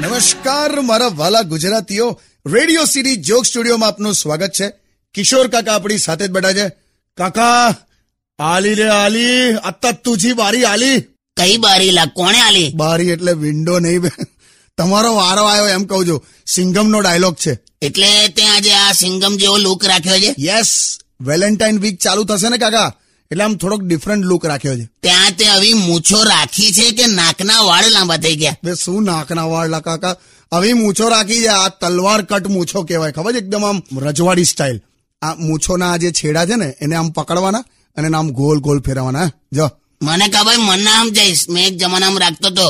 નમસ્કાર મારા વાલા ગુજરાતીઓ. રેડિયો સિટી જોક સ્ટુડિયોમાં આપનું સ્વાગત છે. કિશોર કાકા આપણી સાથે જ બેઠા છે. કાકા આલી રે આલી અત્ત તુજી બારી આલી. કઈ બારી લા કોણે આલી? બારી એટલે વિન્ડો નહીં. તમારો વારો આવ્યો એમ કહું છું. સિંગમનો ડાયલોગ છે. એટલે તે આજે આ સિંગમ જેવો લુક રાખ્યો છે? યસ વેલેન્ટાઇન વીક ચાલુ થશે ને કાકા? એટલે આમ થોડોક ડિફરન્ટ લુક રાખ્યો છે. ત્યાં તે આવી મૂછો રાખી છે કે નાકના વાળ લાંબા થઈ ગયા? બે શું નાકના વાળ કાકા? આવી મૂછો રાખી છે આ તલવાર કટ મૂછો કહેવાય ખબર છે? એકદમ આમ રજવાડી સ્ટાઇલ આ મૂછોના જે છેડા છે ને એને આમ પકડવાના અને આમ ગોલ ગોલ ફેરવવાના જો. મને ખબર મને આમ જઈશ. મેં એક જમાનામાં રાખતો તો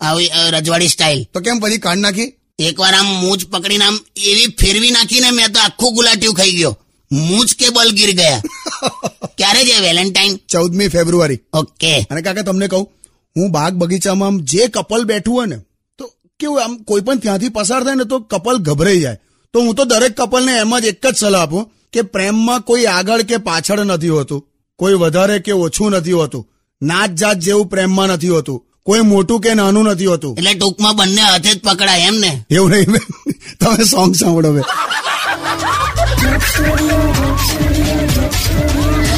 આવી રજવાડી સ્ટાઇલ તો કેમ પછી કાઢ નાખી? એકવાર આમ મૂછ પકડીને આમ એવી ફેરવી નાખીને મેં તો આખું ગુલાટિયું ખાઈ ગયો. મૂછ કે બોલ ગીર ગયા? ક્યારે છે વેલેન્ટાઇન? ચૌદમી ફેબ્રુઆરી. ઓકે. અને કાકા તમને કહું હું બાગ બગીચામાં જે કપલ બેઠું હોય ને તો કેવું આમ કોઈ પણ ત્યાંથી પસાર થાય ને તો કપલ ગભરાઈ જાય. તો હું તો દરેક કપલને એમ જ એક જ સલાહ આપું કે પ્રેમમાં કોઈ આગળ કે પાછળ નથી હોતું. કોઈ વધારે કે ઓછું નથી હોતું. નાત જાત જેવું પ્રેમમાં નથી હોતું. કોઈ મોટું કે નાનું નથી હોતું. એટલે ટૂંકમાં બંને હાથે જ પકડાય એમ ને? એવું નહીં તમે સોંગ સાંભળો બે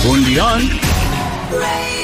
only on